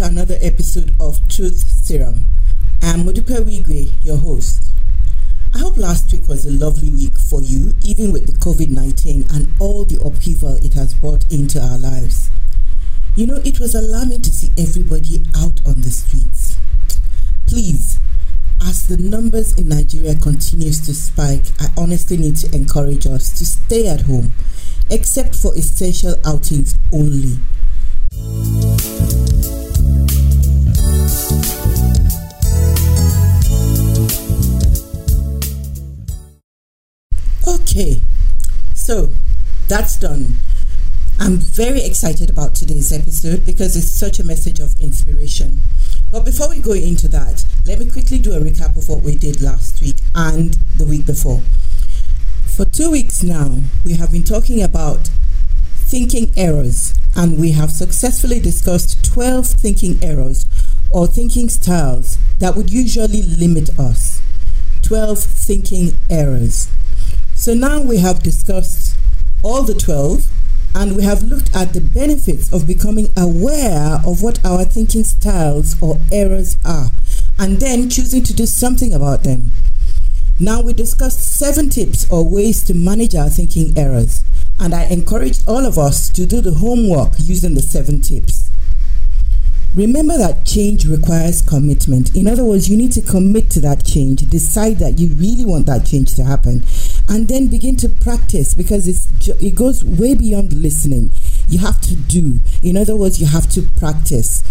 to another episode of Truth Serum. I'm Modupe Wigwe, your host. I hope last week was a lovely week for you, even with the COVID 19 and all the upheaval it has brought into our lives. You know, it was alarming to see everybody out on the streets. Please, as the numbers in Nigeria continues to spike, I honestly need to encourage us to stay at home, except for essential outings only. Okay, so that's done. I'm very excited about today's episode because it's such a message of inspiration. But before we go into that, let me quickly do a recap of what we did last week and the week before. For two weeks now, we have been talking about thinking errors, and we have successfully discussed 12 thinking errors or thinking styles that would usually limit us. 12 thinking errors. So now we have discussed all the 12 and we have looked at the benefits of becoming aware of what our thinking styles or errors are and then choosing to do something about them. Now we discussed seven tips or ways to manage our thinking errors and I encourage all of us to do the homework using the seven tips. Remember that change requires commitment. In other words, you need to commit to that change, decide that you really want that change to happen, and then begin to practice because it's, it goes way beyond listening. You have to do. In other words, you have to practice.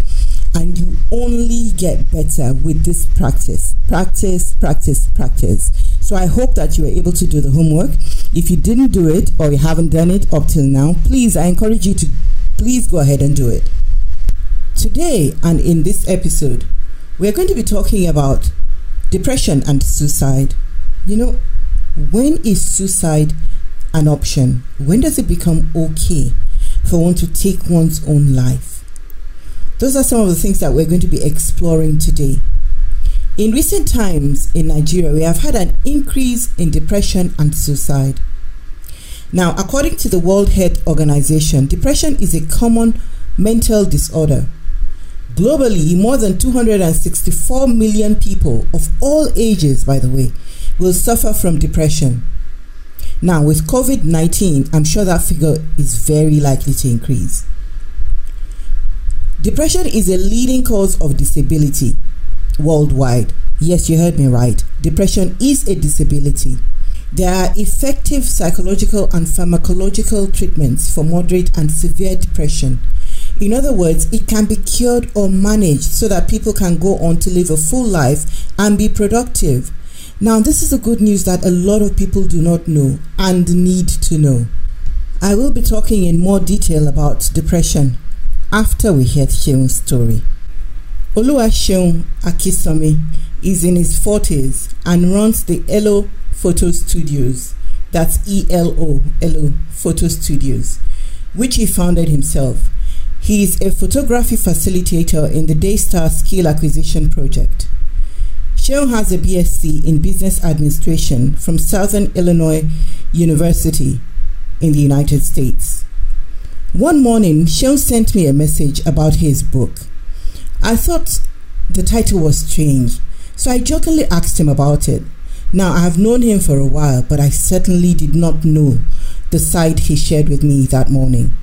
And you only get better with this practice. Practice, practice, practice. So I hope that you were able to do the homework. If you didn't do it or you haven't done it up till now, please, I encourage you to please go ahead and do it. Today and in this episode, we're going to be talking about depression and suicide. You know, when is suicide an option? When does it become okay for one to take one's own life? Those are some of the things that we're going to be exploring today. In recent times in Nigeria, we have had an increase in depression and suicide. Now, according to the World Health Organization, depression is a common mental disorder. Globally, more than 264 million people of all ages, by the way, will suffer from depression. Now, with COVID 19, I'm sure that figure is very likely to increase. Depression is a leading cause of disability worldwide. Yes, you heard me right. Depression is a disability. There are effective psychological and pharmacological treatments for moderate and severe depression. In other words, it can be cured or managed so that people can go on to live a full life and be productive. Now, this is the good news that a lot of people do not know and need to know. I will be talking in more detail about depression after we hear Seun's story. Oluwaseun Akisanmi is in his 40s and runs the ELO Photo Studios. That's E L O, ELO Photo Studios, which he founded himself. He is a photography facilitator in the Daystar Skill Acquisition Project. Seun has a BSc in Business Administration from Southern Illinois University in the United States. One morning, Seun sent me a message about his book. I thought the title was strange, so I jokingly asked him about it. Now, I have known him for a while, but I certainly did not know the side he shared with me that morning.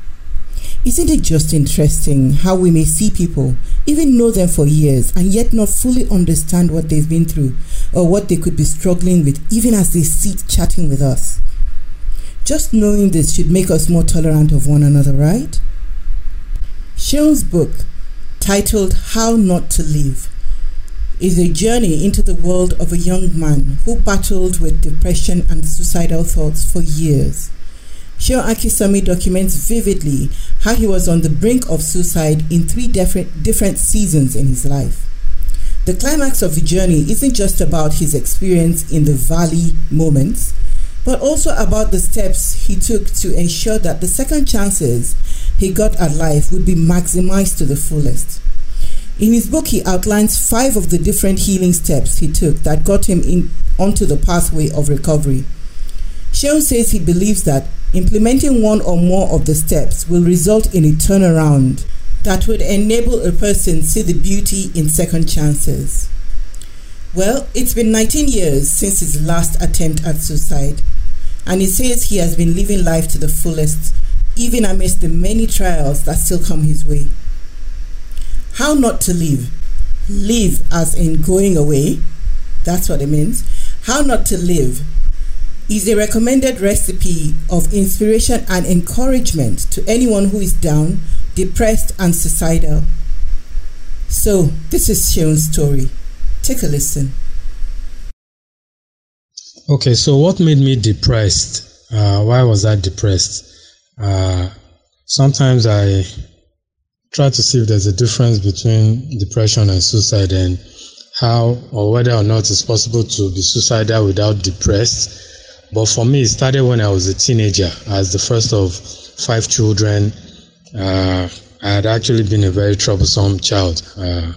Isn't it just interesting how we may see people, even know them for years, and yet not fully understand what they've been through or what they could be struggling with, even as they sit chatting with us? Just knowing this should make us more tolerant of one another, right? Seun's book, titled How Not to Live, is a journey into the world of a young man who battled with depression and suicidal thoughts for years. Seun Akisanmi documents vividly how he was on the brink of suicide in three different, different seasons in his life. The climax of the journey isn't just about his experience in the valley moments, but also about the steps he took to ensure that the second chances he got at life would be maximized to the fullest. In his book, he outlines five of the different healing steps he took that got him in, onto the pathway of recovery. Seun says he believes that implementing one or more of the steps will result in a turnaround that would enable a person to see the beauty in second chances. Well, it's been 19 years since his last attempt at suicide, and he says he has been living life to the fullest, even amidst the many trials that still come his way. How not to live? Live as in going away. That's what it means. How not to live is a recommended recipe of inspiration and encouragement to anyone who is down, depressed, and suicidal. So, this is Seun's story. Take a listen. Okay, so what made me depressed? Uh, why was I depressed? Uh, sometimes I try to see if there's a difference between depression and suicide and how or whether or not it's possible to be suicidal without depressed but for me, it started when I was a teenager. As the first of five children, uh, I had actually been a very troublesome child. Uh,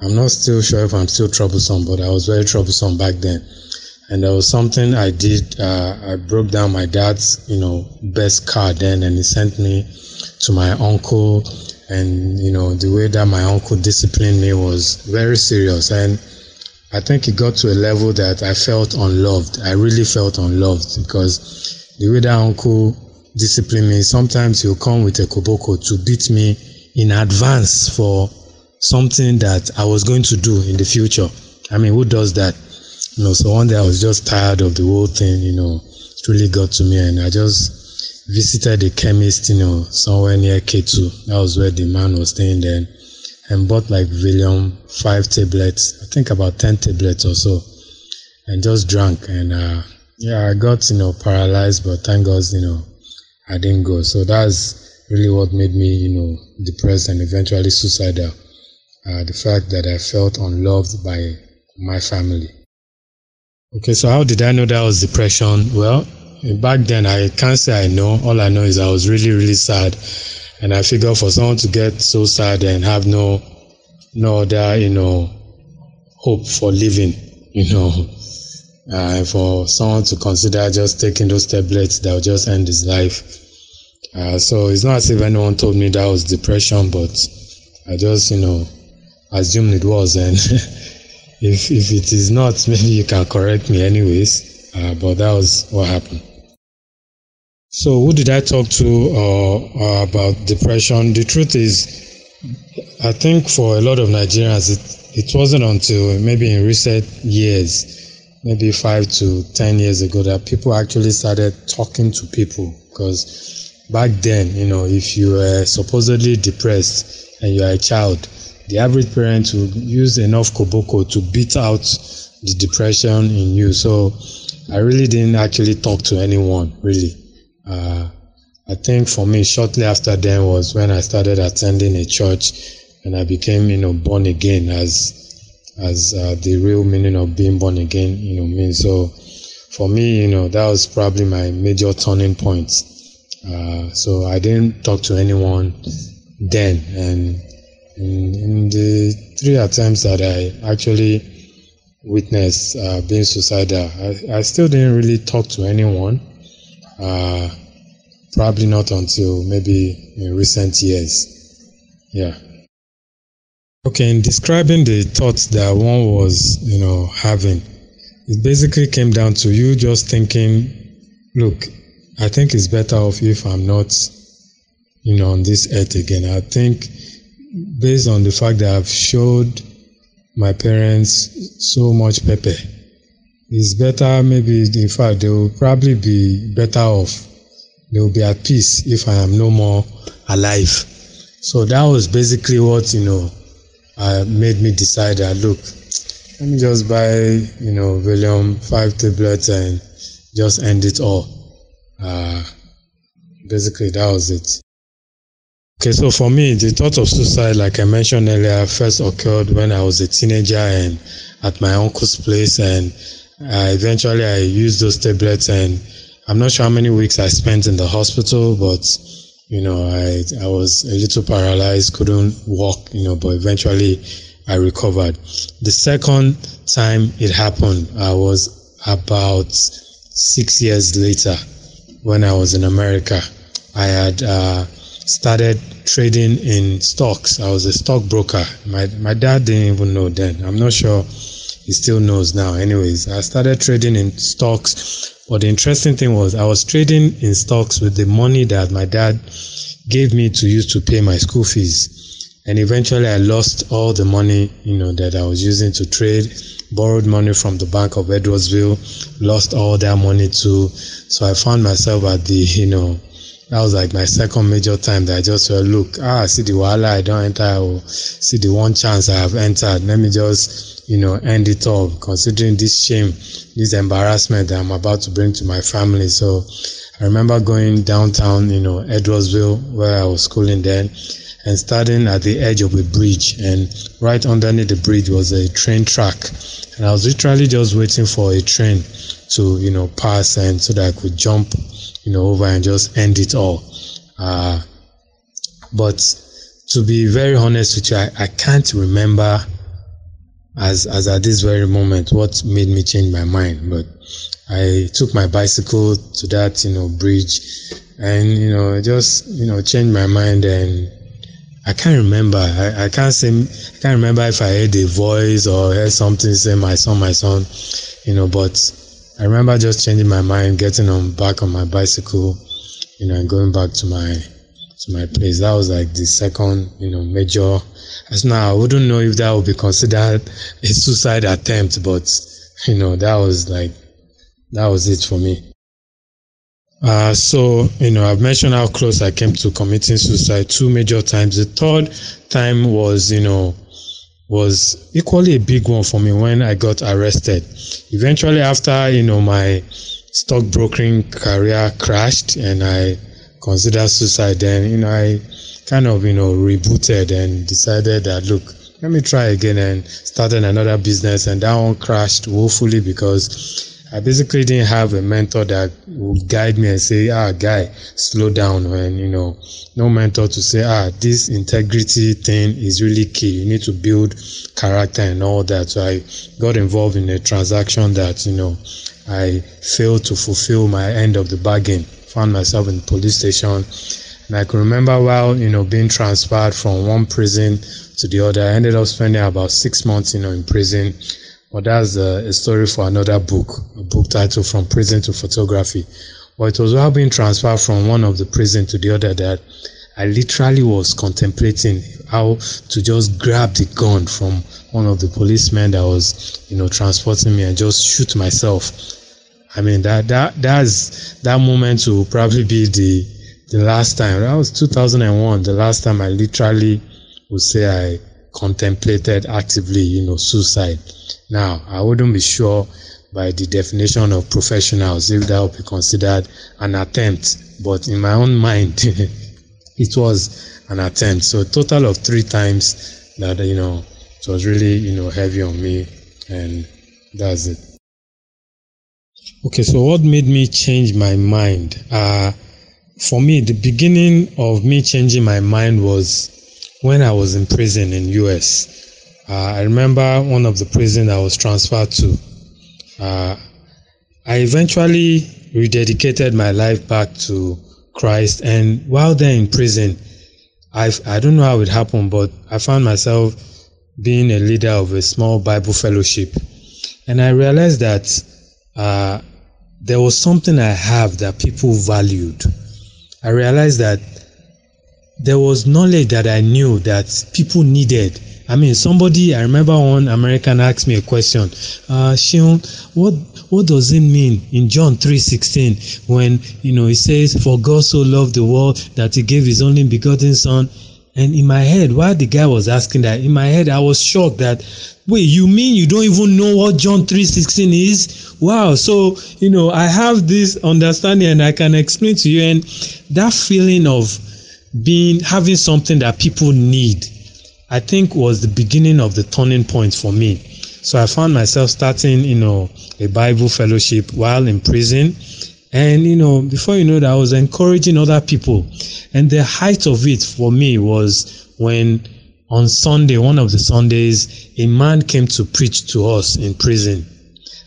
I'm not still sure if I'm still troublesome, but I was very troublesome back then. And there was something I did. Uh, I broke down my dad's, you know, best car then, and he sent me to my uncle. And you know, the way that my uncle disciplined me was very serious. And I think it got to a level that I felt unloved. I really felt unloved because the way that uncle disciplined me, sometimes he'll come with a koboko to beat me in advance for something that I was going to do in the future. I mean, who does that? You know, so one day I was just tired of the whole thing, you know, it really got to me and I just visited a chemist, you know, somewhere near K2. That was where the man was staying then and bought like Valium five tablets, I think about ten tablets or so, and just drank. And uh, yeah, I got you know paralyzed, but thank God you know I didn't go. So that's really what made me you know depressed and eventually suicidal. Uh, the fact that I felt unloved by my family. Okay, so how did I know that was depression? Well, back then I can't say I know. All I know is I was really really sad and I figured for someone to get so sad and have no no other, you know, hope for living, you know, uh, for someone to consider just taking those tablets that will just end his life. Uh, so it's not as if anyone told me that was depression, but I just, you know, assumed it was. And if, if it is not, maybe you can correct me anyways. Uh, but that was what happened. So, who did I talk to uh, uh, about depression? The truth is, I think for a lot of Nigerians, it, it wasn't until maybe in recent years, maybe five to ten years ago, that people actually started talking to people. Because back then, you know, if you were supposedly depressed and you are a child, the average parent would use enough koboko to beat out the depression in you. So, I really didn't actually talk to anyone, really. Uh, I think for me, shortly after then was when I started attending a church and I became, you know, born again as, as uh, the real meaning of being born again, you know, means. So for me, you know, that was probably my major turning point. Uh, so I didn't talk to anyone then. And in, in the three attempts that I actually witnessed uh, being suicidal, I, I still didn't really talk to anyone. Uh, probably not until maybe in recent years. Yeah. Okay, in describing the thoughts that one was, you know, having, it basically came down to you just thinking, look, I think it's better off if I'm not, you know, on this earth again. I think based on the fact that I've showed my parents so much pepper. It's better maybe in fact they will probably be better off. They will be at peace if i am no more alive. So that was basically what you know uh, made me decide that look let me just buy you know Valium five tablets and just end it all. Uh, basically that was it okay so for me the thought of suicide like i mentioned earlier first occurred when i was a teenager and at my uncle's place and eventually, I used those tablets, and I'm not sure how many weeks I spent in the hospital, but you know, I I was a little paralyzed, couldn't walk, you know, but eventually I recovered. The second time it happened, I was about six years later when I was in America. I had uh, started trading in stocks. I was a stockbroker. My my dad didn't even know then. I'm not sure he still knows now. Anyways, I started trading in stocks. But the interesting thing was I was trading in stocks with the money that my dad gave me to use to pay my school fees. And eventually I lost all the money, you know, that I was using to trade, borrowed money from the Bank of Edwardsville, lost all that money too. So I found myself at the, you know, that was like my second major time that I just felt, look, ah, see the wala I don't enter, or see the one chance I have entered. Let me just, you know, end it all, considering this shame, this embarrassment that I'm about to bring to my family. So I remember going downtown, you know, Edwardsville, where I was schooling then, and starting at the edge of a bridge. And right underneath the bridge was a train track. And I was literally just waiting for a train to, you know, pass and so that I could jump you know, over and just end it all. Uh, but to be very honest with you, I, I can't remember as as at this very moment what made me change my mind. But I took my bicycle to that, you know, bridge and, you know, just, you know, changed my mind and I can't remember. I, I can't say, I can't remember if I heard a voice or heard something say, my son, my son, you know, but I remember just changing my mind, getting on back on my bicycle, you know, and going back to my to my place. That was like the second, you know, major. As now, I wouldn't know if that would be considered a suicide attempt, but you know, that was like that was it for me. Uh, so, you know, I've mentioned how close I came to committing suicide two major times. The third time was, you know, was equally a big one for me when I got arrested. Eventually, after you know my stockbrokering career crashed and I considered suicide, then you know I kind of you know rebooted and decided that look, let me try again and started another business, and that one crashed woefully because I basically didn't have a mentor that would guide me and say, ah, guy, slow down. When, you know, no mentor to say, ah, this integrity thing is really key. You need to build character and all that. So I got involved in a transaction that, you know, I failed to fulfill my end of the bargain. Found myself in police station. And I can remember while, you know, being transferred from one prison to the other, I ended up spending about six months, you know, in prison but that's a, a story for another book, a book titled From Prison to Photography. But it was while being transferred from one of the prison to the other that I literally was contemplating how to just grab the gun from one of the policemen that was, you know, transporting me and just shoot myself. I mean that that that's that moment will probably be the the last time. That was 2001, the last time I literally would say I contemplated actively, you know, suicide. Now, I wouldn't be sure by the definition of professionals if that would be considered an attempt, but in my own mind, it was an attempt. So, total of three times that, you know, it was really, you know, heavy on me, and that's it. Okay, so what made me change my mind? Uh, for me, the beginning of me changing my mind was when I was in prison in US. Uh, I remember one of the prison I was transferred to. Uh, I eventually rededicated my life back to Christ, and while there in prison, I I don't know how it happened, but I found myself being a leader of a small Bible fellowship, and I realized that uh, there was something I have that people valued. I realized that there was knowledge that I knew that people needed. I mean, somebody, I remember one American asked me a question, uh, Seun, what, what does it mean in John 3.16 when, you know, it says, for God so loved the world that he gave his only begotten son. And in my head, while the guy was asking that, in my head, I was shocked that, wait, you mean you don't even know what John 3.16 is? Wow. So, you know, I have this understanding and I can explain to you. And that feeling of, being having something that people need i think was the beginning of the turning point for me. So i found myself starting you know a bible fellowship while in prison. And you know before you know that i was encouraging other people. And the height of it for me was when on sunday one of the sundays a man came to preach to us in prison.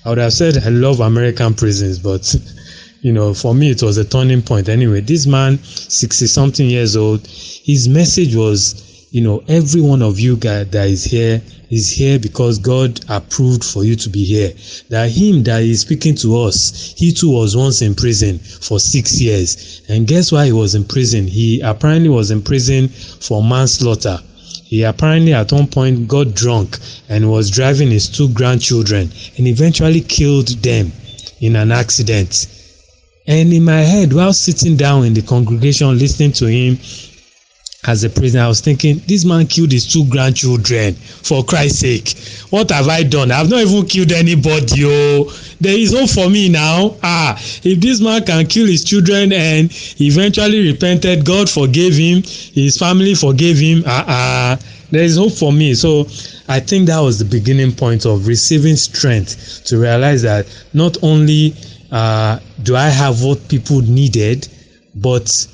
I would have said i love american prisons but you know, for me, it was a turning point. Anyway, this man, 60 something years old, his message was, you know, every one of you guys that is here is here because God approved for you to be here. That him that is speaking to us, he too was once in prison for six years. And guess why he was in prison? He apparently was in prison for manslaughter. He apparently at one point got drunk and was driving his two grandchildren and eventually killed them in an accident. And in my head, while sitting down in the congregation listening to him, as a prisoner, I was thinking, this man killed his two grandchildren for Christ's sake. What have I done? I've not even killed anybody. Oh, there is hope for me now. Ah, if this man can kill his children and eventually repented, God forgave him, his family forgave him. Ah, ah, there is hope for me. So I think that was the beginning point of receiving strength to realize that not only uh, do I have what people needed, but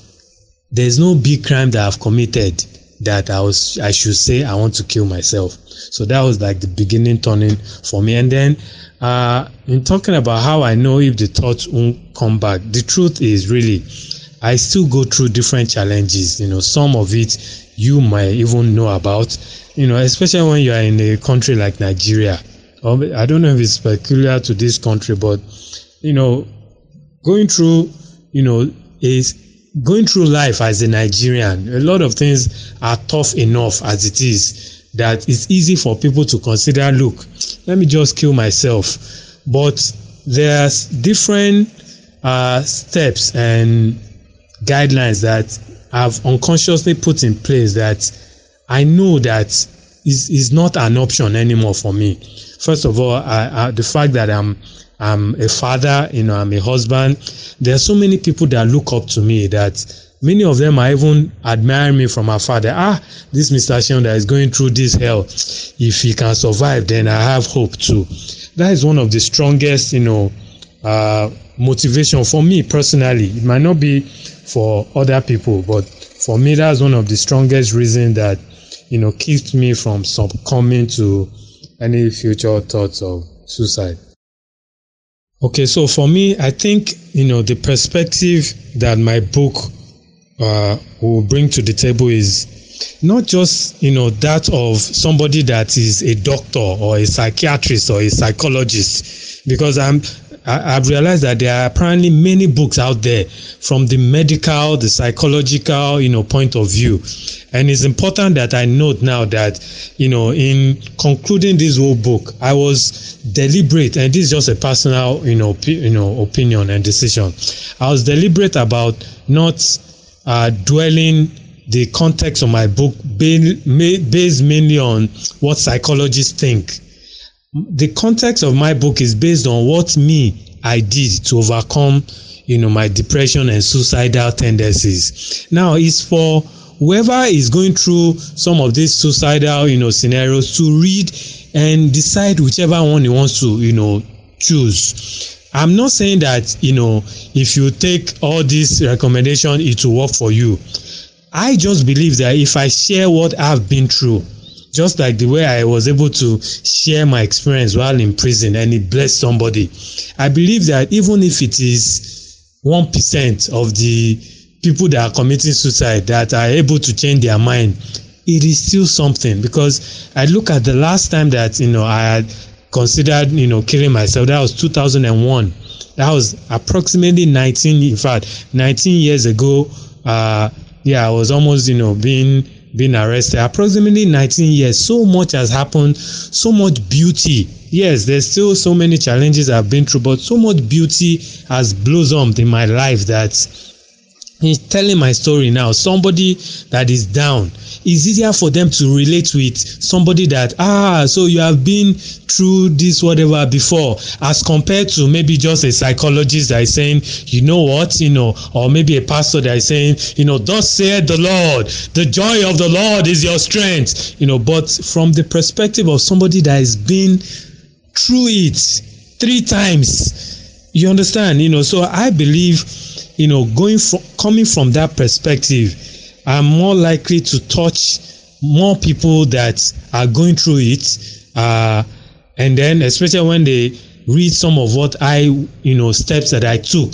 there's no big crime that I've committed that I was I should say I want to kill myself. So that was like the beginning turning for me. And then uh, in talking about how I know if the thoughts won't come back, the truth is really I still go through different challenges. You know, some of it you might even know about. You know, especially when you are in a country like Nigeria. I don't know if it's peculiar to this country, but you know, going through, you know, is going through life as a Nigerian, a lot of things are tough enough as it is that it's easy for people to consider, look, let me just kill myself. But there's different uh, steps and guidelines that I've unconsciously put in place that I know that is, is not an option anymore for me. First of all, I, I, the fact that I'm I'm a father, you know, I'm a husband. There are so many people that look up to me that many of them are even admire me from afar. That, ah, this Mr. Shionda is going through this hell. If he can survive, then I have hope too. That is one of the strongest, you know, uh, motivation for me personally. It might not be for other people, but for me, that's one of the strongest reasons that, you know, keeps me from succumbing to any future thoughts of suicide. Okay, so for me, I think you know the perspective that my book uh, will bring to the table is not just you know that of somebody that is a doctor or a psychiatrist or a psychologist, because I'm I, have realized that there are apparently many books out there from the medical, the psychological, you know, point of view. And it's important that I note now that, you know, in concluding this whole book, I was deliberate, and this is just a personal, you know, you know, opinion and decision. I was deliberate about not uh, dwelling the context of my book based mainly on what psychologists think the context of my book is based on what me I did to overcome, you know, my depression and suicidal tendencies. Now, it's for whoever is going through some of these suicidal, you know, scenarios to read and decide whichever one he wants to, you know, choose. I'm not saying that, you know, if you take all these recommendations, it will work for you. I just believe that if I share what I've been through, just like the way I was able to share my experience while in prison and it blessed somebody. I believe that even if it is 1% of the people that are committing suicide that are able to change their mind, it is still something because I look at the last time that, you know, I had considered, you know, killing myself. That was 2001. That was approximately 19, in fact, 19 years ago. Uh, yeah, I was almost, you know, being being arrested. Approximately 19 years. So much has happened. So much beauty. Yes, there's still so many challenges I've been through, but so much beauty has blossomed in my life that in telling my story now, somebody that is down, it's easier for them to relate with somebody that ah so you have been through this whatever before as compared to maybe just a psychologist that is saying you know what you know or maybe a pastor that is saying you know thus said the lord the joy of the lord is your strength. You know but from the perspective of somebody that has been through it three times you understand? You know so i believe you know going from coming from that perspective I'm more likely to touch more people that are going through it. Uh, and then, especially when they read some of what I, you know, steps that I took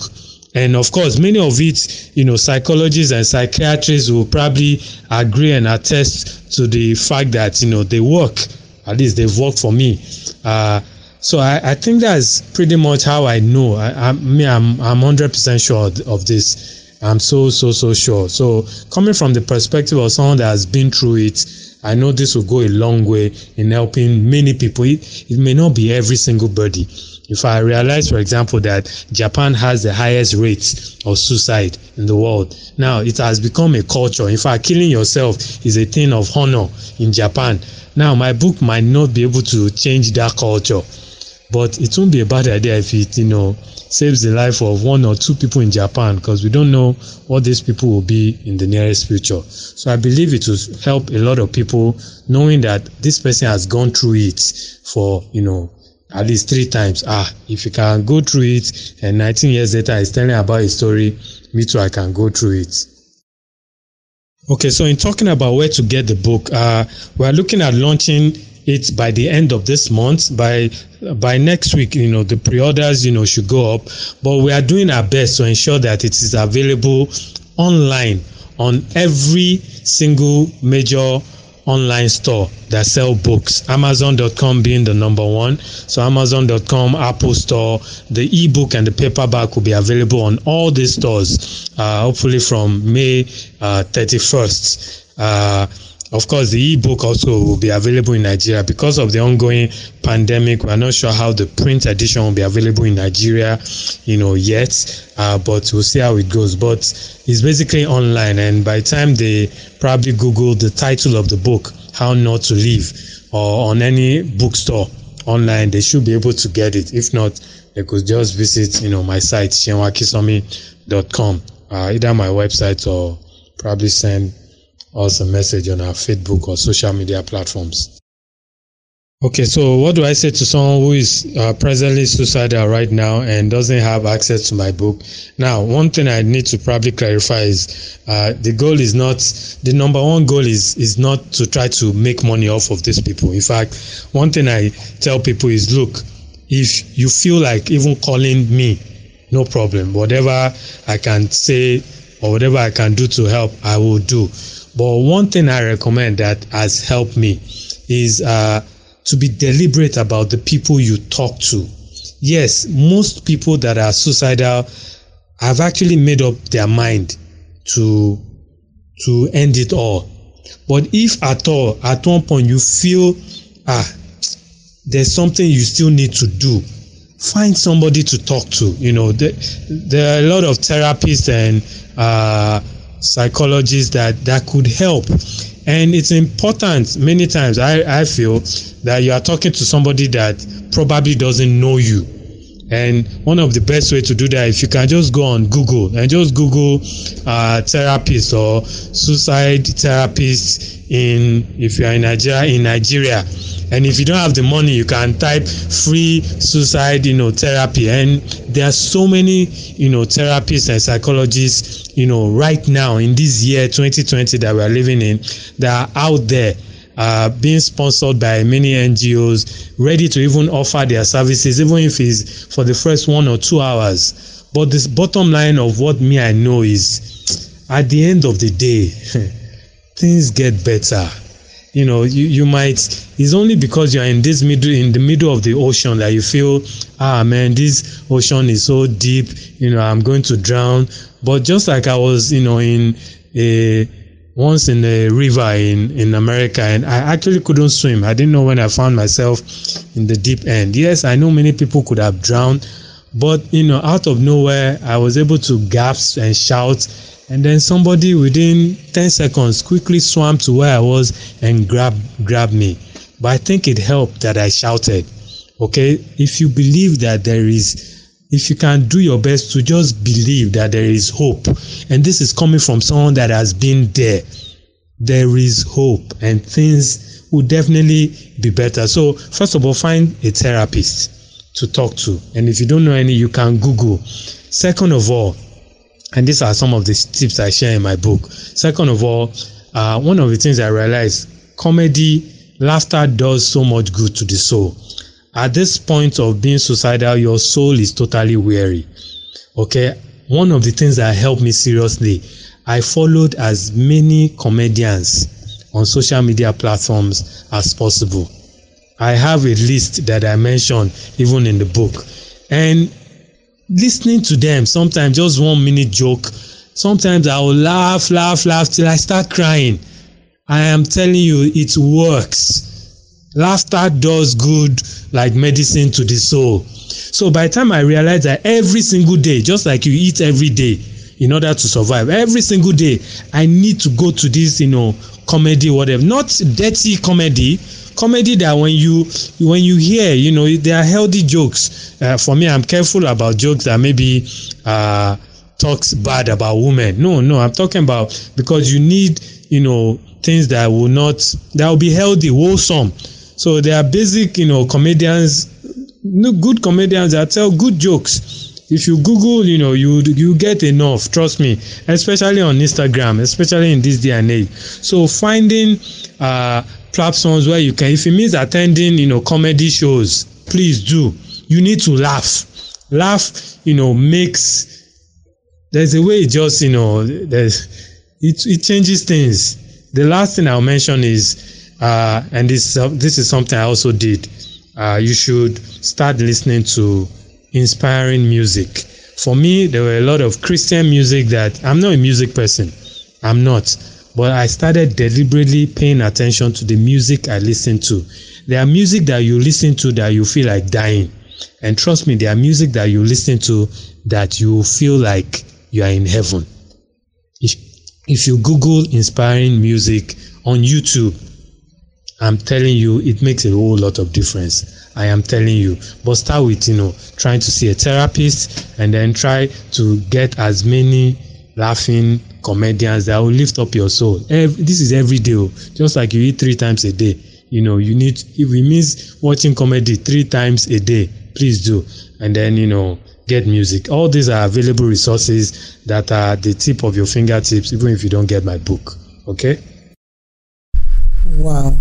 And of course, many of it, you know, psychologists and psychiatrists will probably agree and attest to the fact that, you know, they work. At least they've worked for me. Uh, so I, I think that's pretty much how I know. I, I me, I'm I'm hundred percent sure of this. I'm so so so sure. So coming from the perspective of someone that has been through it, I know this will go a long way in helping many people. It, it may not be every single body. If I realize, for example, that Japan has the highest rates of suicide in the world, now it has become a culture. In fact, killing yourself is a thing of honor in Japan. Now, my book might not be able to change that culture but it won't be a bad idea if it, you know, saves the life of one or two people in Japan because we don't know what these people will be in the nearest future. So I believe it will help a lot of people knowing that this person has gone through it for, you know, at least three times. Ah, if you can go through it and 19 years later he's telling about his story, me too, I can go through it. Okay, so in talking about where to get the book, uh, we're looking at launching it by the end of this month by by next week you know the pre-orders you know should go up. But we are doing our best to ensure that it is available online on every single major online store that sell books. Amazon.com being the number one. So amazon.com apple store the ebook and the paperback will be available on all these stores uh, hopefully from may uh, 31st uh, of course, the e-book also will be available in Nigeria because of the ongoing pandemic. We're not sure how the print edition will be available in Nigeria, you know, yet. Uh, but we'll see how it goes. But it's basically online, and by the time they probably Google the title of the book, "How Not to Live," or on any bookstore online, they should be able to get it. If not, they could just visit, you know, my site shenwakisomi.com, uh, either my website or probably send us a message on our Facebook or social media platforms. Okay, so what do I say to someone who is uh, presently suicidal right now and doesn't have access to my book? Now, one thing I need to probably clarify is uh, the goal is not the number one goal is is not to try to make money off of these people. In fact, one thing I tell people is, look, if you feel like even calling me, no problem. Whatever I can say or whatever I can do to help, I will do. But one thing I recommend that has helped me is uh, to be deliberate about the people you talk to. Yes, most people that are suicidal have actually made up their mind to to end it all. But if at all, at one point you feel ah, there's something you still need to do, find somebody to talk to. You know, there, there are a lot of therapists and uh, psychologists that that could help. And it's important many times I, I feel that you are talking to somebody that probably doesn't know you and one of the best way to do that if you can just go on google and just google uh, therapist or suicide therapist in if you are in nigeria in nigeria. And if you don't have the money you can type free suicide you know therapy. And there are so many you know therapists and psychologists you know right now in this year 2020 that we are living in that are out there uh, being sponsored by many NGOs, ready to even offer their services, even if it's for the first one or two hours. But this bottom line of what me I know is, at the end of the day, things get better you know you, you might it's only because you're in this middle in the middle of the ocean that you feel ah man this ocean is so deep you know i'm going to drown but just like i was you know in a once in a river in in america and i actually couldn't swim i didn't know when i found myself in the deep end yes i know many people could have drowned but you know out of nowhere i was able to gasp and shout and then somebody within 10 seconds quickly swam to where I was and grabbed grabbed me. But I think it helped that I shouted. Okay, if you believe that there is, if you can do your best to just believe that there is hope, and this is coming from someone that has been there, there is hope, and things will definitely be better. So, first of all, find a therapist to talk to, and if you don't know any, you can Google. Second of all, and these are some of the tips I share in my book. Second of all, uh, one of the things I realized comedy, laughter does so much good to the soul. At this point of being suicidal, your soul is totally weary. Okay. one of the things that helped me seriously, I followed as many comedians on social media platforms as possible. I have a list that I mentioned even in the book. And listening to them, sometimes just one minute joke, sometimes I will laugh, laugh, laugh till I start crying. I am telling you, it works. Laughter does good like medicine to the soul. So by the time I realized that every single day, just like you eat every day in order to survive, every single day, I need to go to this, you know, comedy, whatever. Not dirty comedy, comedy that when you when you hear, you know, they are healthy jokes. Uh, for me, I'm careful about jokes that maybe uh, talks bad about women. No, no, I'm talking about because you need, you know, things that will not that will be healthy, wholesome. So there are basic, you know, comedians, good comedians that tell good jokes. If you Google, you know, you you get enough. Trust me, especially on Instagram, especially in this day and age. So finding uh, platforms where you can, if it means attending, you know, comedy shows, please do. You need to laugh. Laugh, you know, makes. There's a way it just, you know, there's it it changes things. The last thing I'll mention is, uh, and this uh, this is something I also did. Uh, you should start listening to inspiring music. For me, there were a lot of Christian music that I'm not a music person. I'm not. But I started deliberately paying attention to the music I listen to. There are music that you listen to that you feel like dying. And trust me, there are music that you listen to that you feel like you are in heaven. If, if you Google inspiring music on YouTube, I'm telling you, it makes a whole lot of difference. I am telling you. But start with, you know, trying to see a therapist and then try to get as many laughing comedians that will lift up your soul. Every, this is every day, oh. just like you eat three times a day. You know, you need, if it means watching comedy three times a day, please do. And then, you know, get music. All these are available resources that are the tip of your fingertips, even if you don't get my book. Okay? Wow.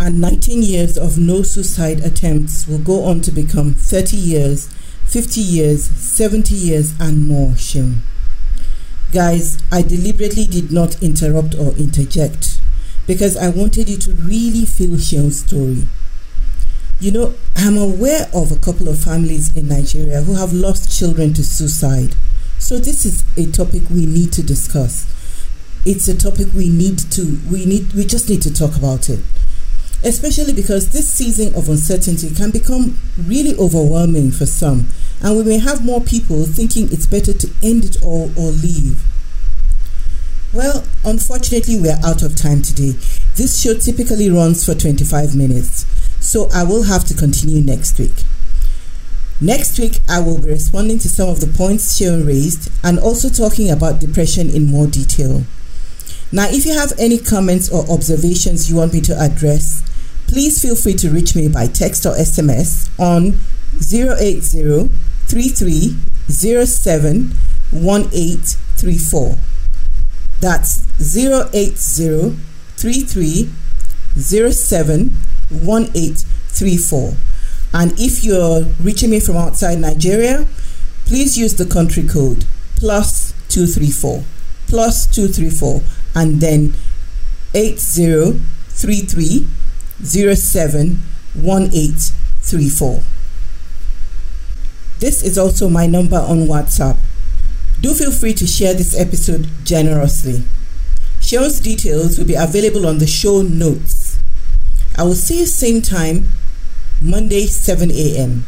And 19 years of no suicide attempts will go on to become 30 years, 50 years, 70 years, and more, Shim. Guys, I deliberately did not interrupt or interject because I wanted you to really feel Seun's story. You know, I'm aware of a couple of families in Nigeria who have lost children to suicide. So this is a topic we need to discuss. It's a topic we need to we need we just need to talk about it. Especially because this season of uncertainty can become really overwhelming for some, and we may have more people thinking it's better to end it all or leave. Well, unfortunately, we are out of time today. This show typically runs for 25 minutes so I will have to continue next week. Next week, I will be responding to some of the points Seun raised and also talking about depression in more detail. Now, if you have any comments or observations you want me to address, please feel free to reach me by text or SMS on 080 1834. That's 080 1834. And if you're reaching me from outside Nigeria, please use the country code plus 234 plus 234 and then 8033071834. This is also my number on WhatsApp. Do feel free to share this episode generously. Show's details will be available on the show notes. I will see you same time, Monday, 7 a.m.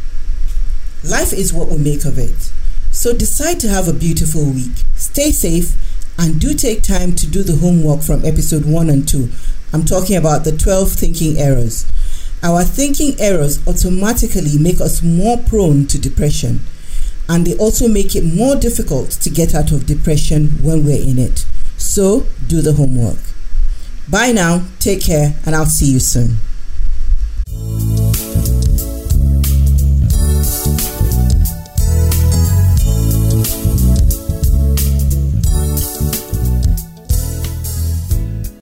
Life is what we make of it. So decide to have a beautiful week. Stay safe and do take time to do the homework from episode 1 and 2. I'm talking about the 12 thinking errors. Our thinking errors automatically make us more prone to depression and they also make it more difficult to get out of depression when we're in it. So do the homework. Bye now, take care, and I'll see you soon.